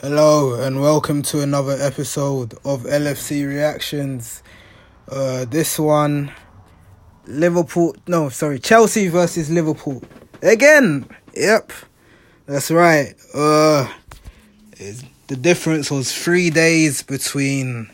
Hello and welcome to another episode of LFC Reactions. Uh, this one, Liverpool. No, sorry, Chelsea versus Liverpool again. Yep, that's right. Uh, the difference was three days between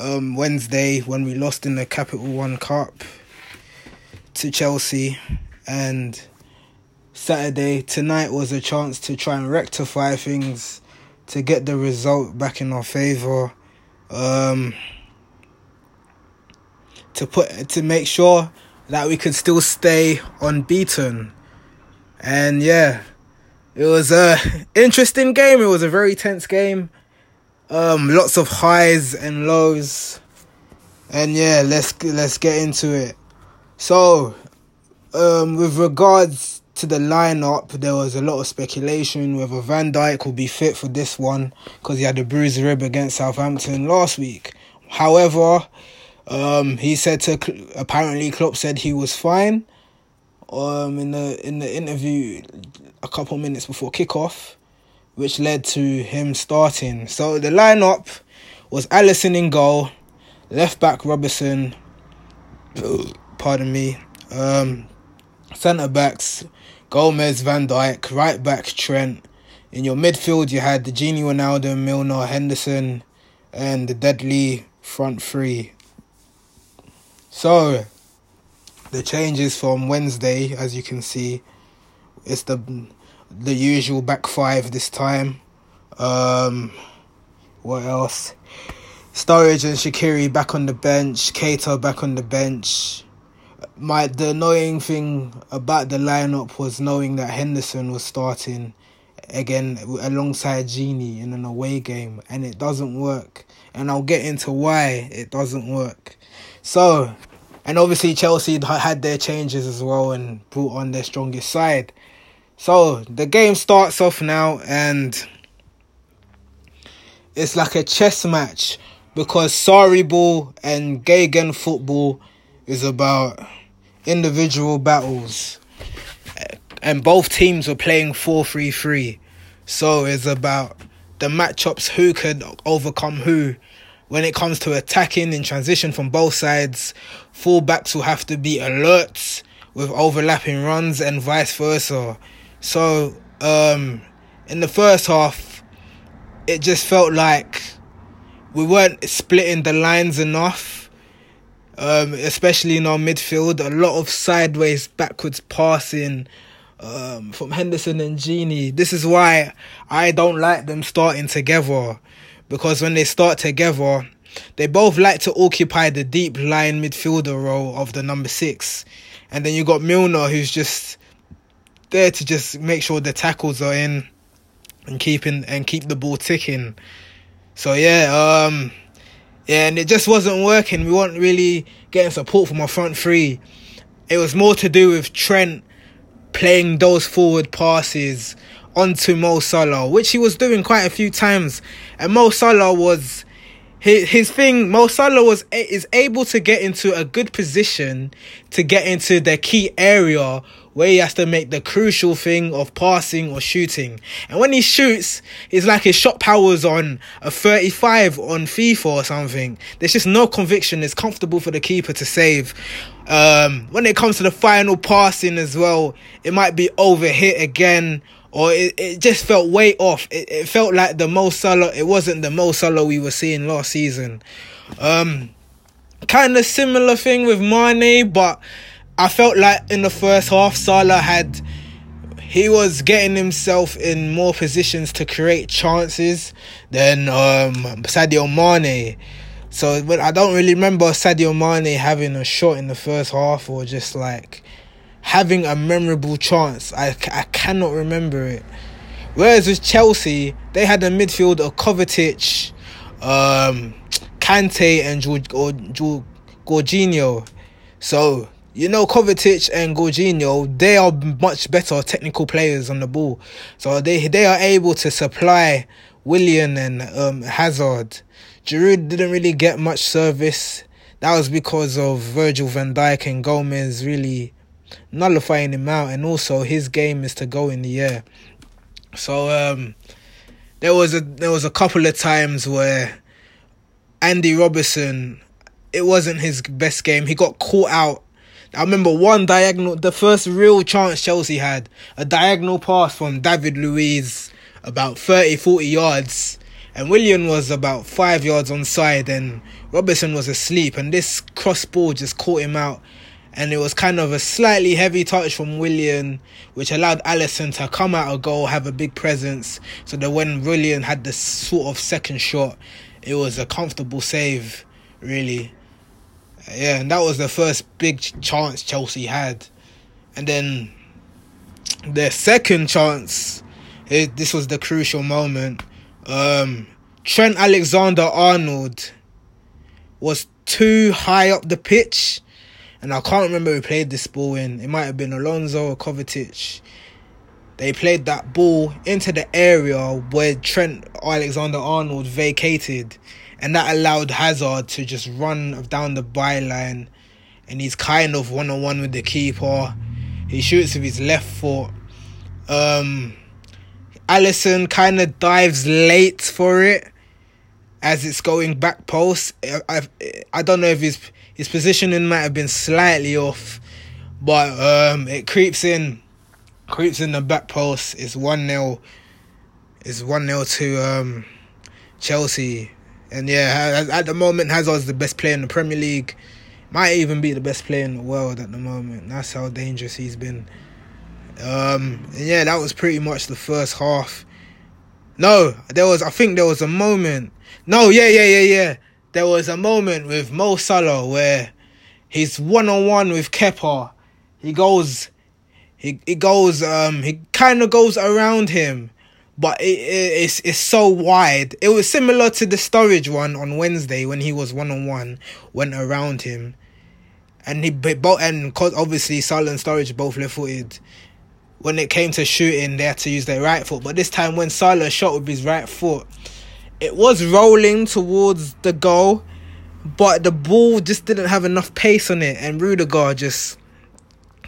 um, Wednesday when we lost in the Capital One Cup to Chelsea and Saturday. Tonight was a chance to try and rectify things to get the result back in our favor. Um, to put to make sure that we could still stay unbeaten. And yeah it was a interesting game. It was a very tense game. Um, lots of highs and lows. And yeah let's let's get into it. So um, with regards to the lineup, there was a lot of speculation whether Van Dijk will be fit for this one because he had a bruised rib against Southampton last week. However, um, he said to apparently Klopp said he was fine. Um, in the in the interview a couple minutes before kickoff, which led to him starting. So the lineup was Alisson in goal, left back Robertson. Pardon me. Um, centre backs Gomez, Van Dijk, right back Trent. In your midfield, you had the Gini Wijnaldum, Milner, Henderson, and the deadly front three. So, the changes from Wednesday, as you can see, it's the the usual back five this time. Um, what else? Sturridge and Shaqiri back on the bench. Keita back on the bench my the annoying thing about the lineup was knowing that Henderson was starting again alongside Gini in an away game, and it doesn't work. And I'll get into why it doesn't work. So, and obviously Chelsea had their changes as well and brought on their strongest side. So the game starts off now, and it's like a chess match because Sarriball and Gegen football is about individual battles, and both teams were playing 4 3 3. So it's about the matchups who could overcome who. When it comes to attacking in transition from both sides, fullbacks will have to be alert with overlapping runs and vice versa. So, um, in the first half, it just felt like we weren't splitting the lines enough um, especially in our midfield. A lot of sideways, backwards passing um, from Henderson and Gini. This is why I don't like them starting together because when they start together, they both like to occupy the deep line midfielder role of the number six. And then you got Milner who's just there to just make sure the tackles are in and keeping and keep the ball ticking. So yeah, um yeah, and it just wasn't working. We weren't really getting support from our front three. It was more to do with Trent playing those forward passes onto Mo Salah, which he was doing quite a few times. And Mo Salah was his, his thing. Mo Salah was is able to get into a good position to get into the key area where he has to make the crucial thing of passing or shooting. And when he shoots, it's like his shot power's on a 35 on FIFA or something. There's just no conviction. It's comfortable for the keeper to save. Um, when it comes to the final passing as well, it might be over hit again or it, it just felt way off. It, it felt like the Mo Salah, it wasn't the Mo Salah we were seeing last season. Um, kind of similar thing with Mane, but I felt like in the first half, Salah had he was getting himself in more positions to create chances than um, Sadio Mane. So, but I don't really remember Sadio Mane having a shot in the first half or just like having a memorable chance. I, I cannot remember it. Whereas with Chelsea, they had a midfield of Kovacic, um, Kante, and Jorginho. So you know Kovacic and Jorginho, they are much better technical players on the ball. So they they are able to supply Willian and um, Hazard. Giroud didn't really get much service. That was because of Virgil van Dijk and Gomez really nullifying him out and also his game is to go in the air. So um there was a there was a couple of times where Andy Robertson, it wasn't his best game. He got caught out. I remember one diagonal, the first real chance Chelsea had, a diagonal pass from David Luiz, about 30, 40 yards. And Willian was about five yards on side, and Robertson was asleep. And this cross ball just caught him out and it was kind of a slightly heavy touch from Willian, which allowed Alisson to come out of goal, have a big presence, so that when Willian had the sort of second shot, it was a comfortable save, really. Yeah, and that was the first big chance Chelsea had, and then the second chance, it, this was the crucial moment. Um, Trent Alexander Arnold was too high up the pitch and I can't remember who played this ball in. It might have been Alonso or Kovacic. They played that ball into the area where Trent Alexander Arnold vacated, and that allowed Hazard to just run down the byline, and he's kind of one on one with the keeper. He shoots with his left foot. Um, Alisson kind of dives late for it as it's going back post. I, I, I don't know if his his positioning might have been slightly off, but um, it creeps in, creeps in the back post. It's one 0 It's one 0 to um, Chelsea, and yeah, at the moment Hazard's the best player in the Premier League. Might even be the best player in the world at the moment. That's how dangerous he's been. Um, yeah, that was pretty much the first half. No, there was. I think there was a moment. No, yeah, yeah, yeah, yeah there was a moment with Mo Salah where he's one on one with Kepa. He goes, he he goes, um, he kind of goes around him, but it, it, it's it's so wide. It was similar to the Sturridge one on Wednesday when he was one on one, went around him, and he both and cause obviously Salah and Sturridge both left footed. When it came to shooting, they had to use their right foot. But this time, when Salah shot with his right foot, it was rolling towards the goal, but the ball just didn't have enough pace on it, and Rudiger just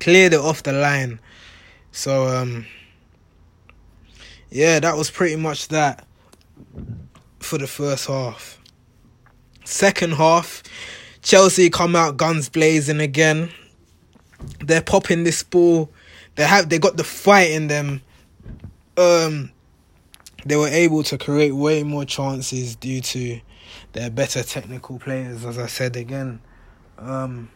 cleared it off the line. So um, yeah, that was pretty much that for the first half. Second half, Chelsea come out guns blazing again. They're popping this ball. They have they got the fight in them. Um, they were able to create way more chances due to their better technical players, as I said again. Um,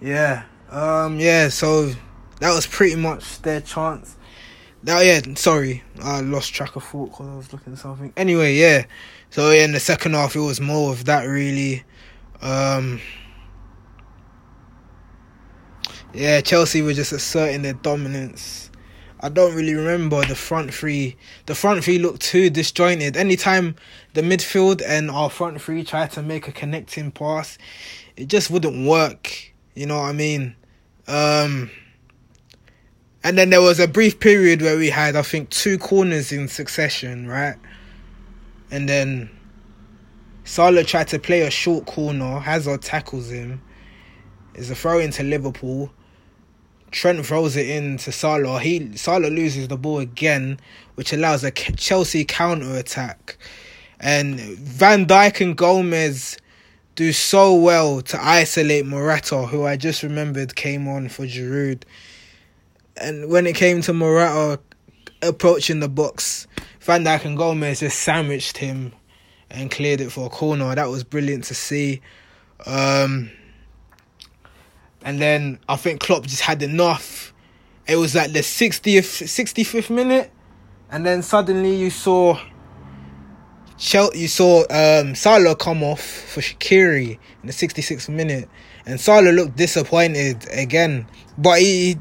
yeah, um, yeah. So that was pretty much their chance. That yeah, sorry, I lost track of thought because I was looking at something. Anyway, yeah. So yeah, in the second half, it was more of that really. Um, yeah, Chelsea were just asserting their dominance I don't really remember the front three. The front three looked too disjointed. Anytime the midfield and our front three tried to make a connecting pass, it just wouldn't work. You know what I mean? Um, and then there was a brief period where we had, I think, two corners in succession, right? And then Salah tried to play a short corner. Hazard tackles him. It's a throw into Liverpool. Trent throws it in to Salah. He Salah loses the ball again, which allows a Chelsea counter attack. And Van Dijk and Gomez do so well to isolate Morata, who I just remembered came on for Giroud. And when it came to Morata approaching the box, Van Dijk and Gomez just sandwiched him and cleared it for a corner. That was brilliant to see. Um, and then I think Klopp just had enough. It was like the 60th, 65th minute, and then suddenly you saw you saw um, Salah come off for Shaqiri in the 66th minute, and Salah looked disappointed again. But he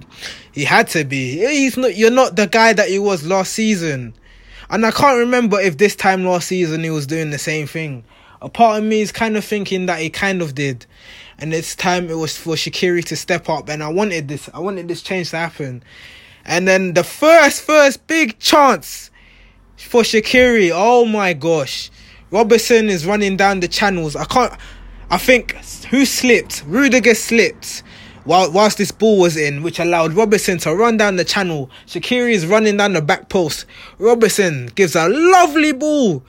he had to be. He's not. You're not the guy that he was last season, and I can't remember if this time last season he was doing the same thing. A part of me is kind of thinking that he kind of did, and it's time it was for Shaqiri to step up and I wanted this I wanted this change to happen. And then the first first big chance for Shaqiri, oh my gosh. Robertson is running down the channels. I can't I think who slipped? Rudiger slipped. while, whilst this ball was in, which allowed Robertson to run down the channel. Shaqiri is running down the back post. Robertson gives a lovely ball,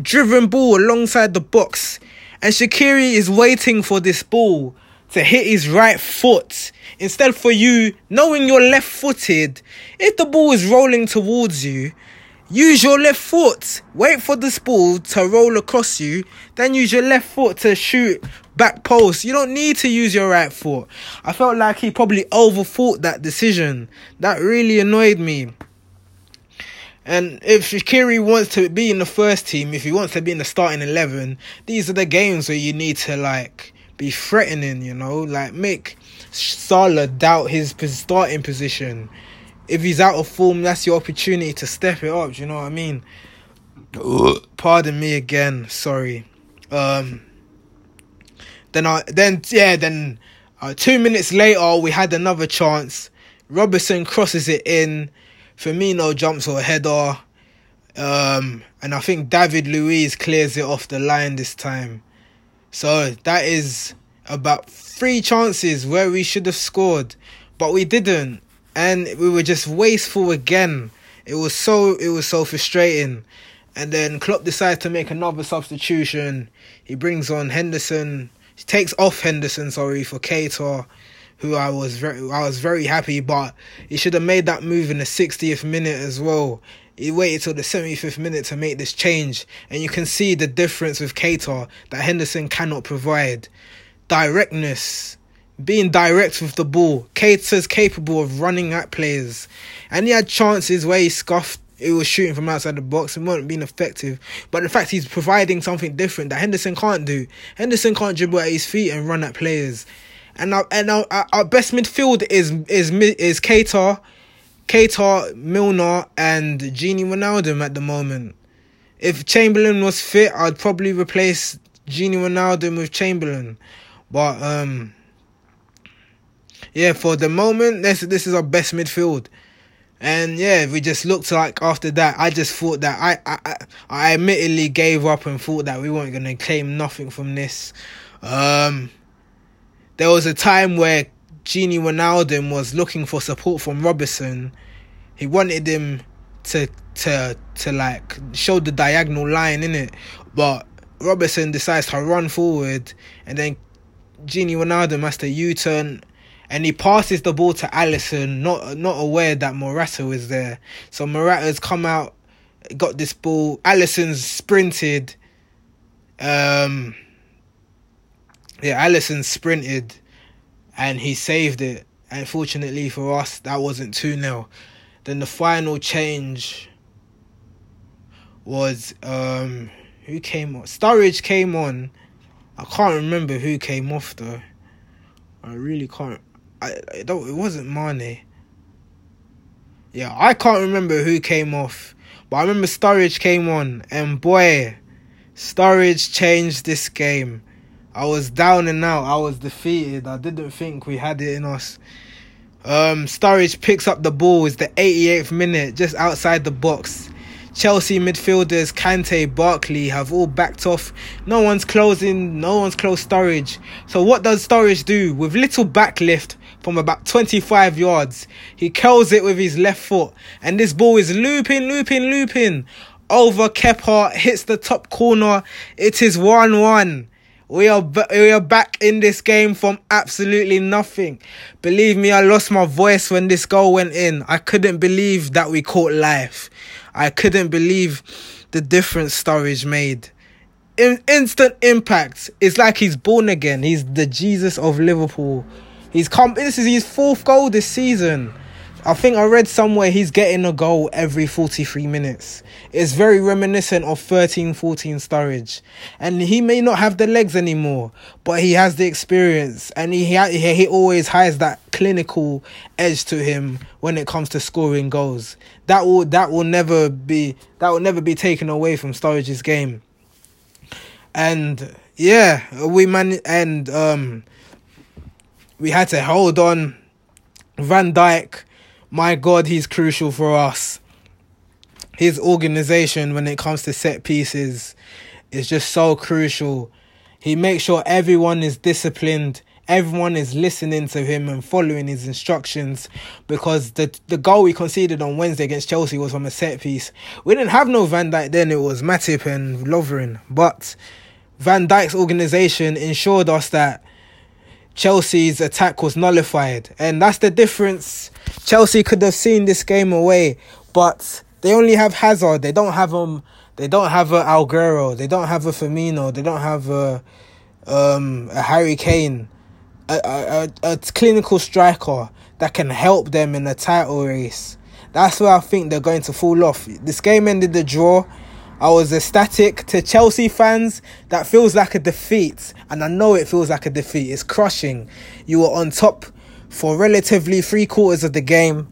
driven ball alongside the box. And Shaqiri is waiting for this ball to hit his right foot. Instead for you, knowing you're left footed, if the ball is rolling towards you, use your left foot. Wait for this ball to roll across you, then use your left foot to shoot back post. You don't need to use your right foot. I felt like he probably overthought that decision. That really annoyed me. And if Shaqiri wants to be in the first team, if he wants to be in the starting eleven, these are the games where you need to like be threatening, you know, like make Salah doubt his starting position. If he's out of form, that's your opportunity to step it up. Do you know what I mean? Pardon me again. Sorry. Um. Then I then yeah then uh, two minutes later we had another chance. Robertson crosses it in. Firmino jumps or header. Um, and I think David Luiz clears it off the line this time. So that is about three chances where we should have scored, but we didn't, and we were just wasteful again. It was so it was so frustrating. And then Klopp decides to make another substitution. He brings on Henderson. He takes off Henderson, sorry, for Keita who I was very I was very happy, but he should have made that move in the 60th minute as well. He waited till the 75th minute to make this change, and you can see the difference with Keita that Henderson cannot provide. Directness, being direct with the ball. Keita's capable of running at players, and he had chances where he scuffed he was shooting from outside the box and weren't being effective. But the fact he's providing something different that Henderson can't do. Henderson can't dribble at his feet and run at players. And our and our, our best midfield is is is Keita, Keita, Milner, and Gini Wijnaldum at the moment. If Chamberlain was fit, I'd probably replace Gini Wijnaldum with Chamberlain. But um, yeah, for the moment, this this is our best midfield. And yeah, we just looked like after that. I just thought that I I I admittedly gave up and thought that we weren't gonna claim nothing from this. Um, there was a time where Gini Wijnaldum was looking for support from Robertson. He wanted him to to to like show the diagonal line in it, but Robertson decides to run forward, and then Gini Wijnaldum has to U-turn, and he passes the ball to Alisson, not not aware that Morata was there. So Morata's come out, got this ball. Alisson's sprinted. Um, yeah, Alisson sprinted and he saved it. Unfortunately for us, that wasn't 2 0. Then the final change was um who came on? Sturridge came on. I can't remember who came off though. I really can't. I, I don't. It wasn't Mane. Yeah, I can't remember who came off, but I remember Sturridge came on, and boy, Sturridge changed this game. I was down and out. I was defeated. I didn't think we had it in us. Um, Sturridge picks up the ball. It's the 88th minute, just outside the box. Chelsea midfielders Kante, Barkley have all backed off. No one's closing. No one's close Sturridge. So what does Sturridge do with little backlift from about 25 yards? He curls it with his left foot, and this ball is looping, looping, looping over Kepa. Hits the top corner. It is one-one. We are we are back in this game from absolutely nothing. Believe me, I lost my voice when this goal went in. I couldn't believe that we caught life. I couldn't believe the difference Sturridge made. In instant impact. It's like he's born again. He's the Jesus of Liverpool. He's come. This is his fourth goal this season. I think I read somewhere he's getting a goal every 43 minutes. It's very reminiscent of 13 14 Sturridge. And he may not have the legs anymore, but he has the experience and he, he, he always has that clinical edge to him when it comes to scoring goals. That will that will never be that will never be taken away from Sturridge's game. And yeah, we man and um we had to hold on Van Dijk my God, he's crucial for us. His organization when it comes to set pieces is just so crucial. He makes sure everyone is disciplined, everyone is listening to him and following his instructions because the the goal we conceded on Wednesday against Chelsea was from a set piece. We didn't have no Van Dijk then, it was Matip and Lovren. But Van Dijk's organisation ensured us that Chelsea's attack was nullified. And that's the difference. Chelsea could have seen this game away, but they only have Hazard. They don't have um they don't have a Agüero, They don't have a Firmino. They don't have a um a Harry Kane a, a, a clinical striker that can help them in the title race. That's where I think they're going to fall off. This game ended the draw. I was ecstatic to Chelsea fans. That feels like a defeat, and I know it feels like a defeat. It's crushing. You were on top for relatively three quarters of the game,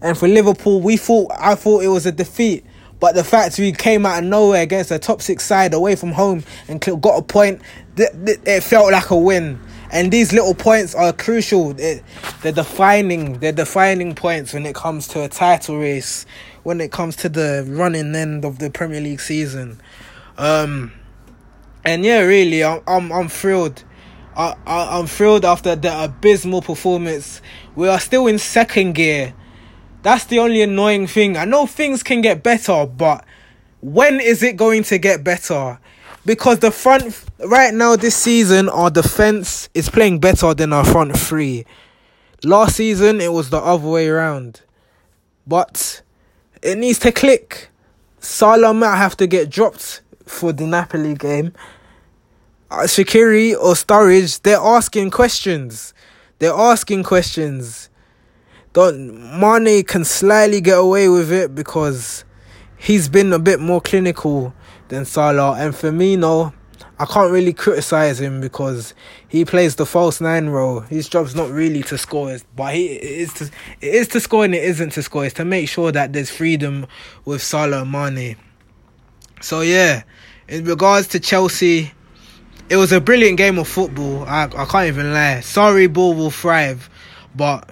and for Liverpool, we thought I thought it was a defeat. But the fact we came out of nowhere against a top six side away from home and got a point, it felt like a win and these little points are crucial. they're defining, they're defining points when it comes to a title race, when it comes to the running end of the Premier League season. Um, and yeah, really, I'm I'm, thrilled. I, I I'm thrilled after the abysmal performance. We are still in second gear. That's the only annoying thing. I know things can get better, but when is it going to get better? because the front right now this season our defense is playing better than our front three. Last season it was the other way around, but it needs to click. Salah might have to get dropped for the Napoli game. Uh, Shaqiri or Sturridge, they're asking questions. They're asking questions. Don't Mane can slightly get away with it because he's been a bit more clinical than Salah. And Firmino, I can't really criticize him because he plays the false nine role. His job's not really to score, but he is to it is to score and it isn't to score. It's to make sure that there's freedom with Salah and Mane. So yeah, in regards to Chelsea, it was a brilliant game of football. I I can't even lie. Sarriball will thrive, but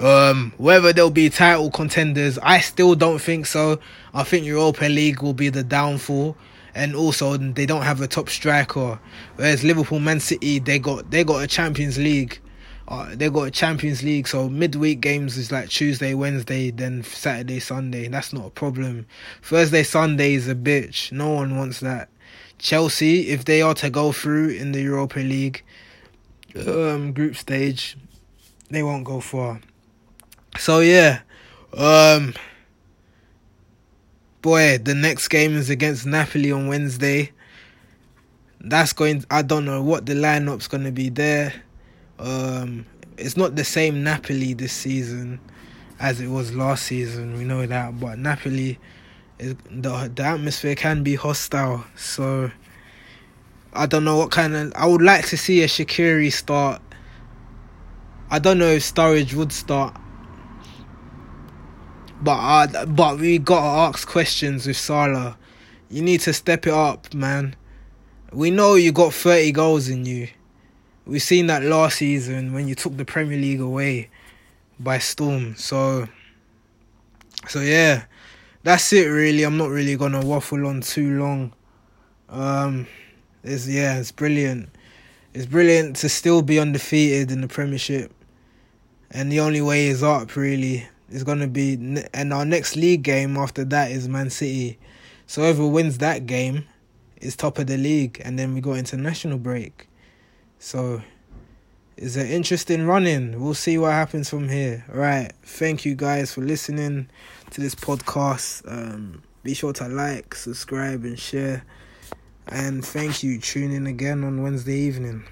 um, whether they'll be title contenders, I still don't think so. I think Europa League will be the downfall, and also they don't have a top striker. Whereas Liverpool, Man City, they got they got a Champions League. Uh, they got a Champions League, so midweek games is like Tuesday, Wednesday, then Saturday, Sunday. That's not a problem. Thursday, Sunday is a bitch. No one wants that. Chelsea, if they are to go through in the Europa League um, group stage, they won't go far. So yeah, um, boy, the next game is against Napoli on Wednesday. That's going. I don't know what the lineup's going to be there. Um, it's not the same Napoli this season as it was last season. We know that, but Napoli, is, the the atmosphere can be hostile. So I don't know what kind of. I would like to see a Shaqiri start. I don't know if Sturridge would start. But but we gotta ask questions with Salah. You need to step it up, man. We know you got 30 goals in you. We've seen that last season when you took the Premier League away by storm. So so yeah. That's it really. I'm not really gonna waffle on too long. Um it's yeah, it's brilliant. It's brilliant to still be undefeated in the Premiership. And the only way is up really is going to be, and our next league game after that is Man City. So whoever wins that game is top of the league, and then we go international break. So it's an interesting running. We'll see what happens from here. Right. Thank you guys for listening to this podcast. Um, be sure to like, subscribe, and share. And thank you. Tune in again on Wednesday evening.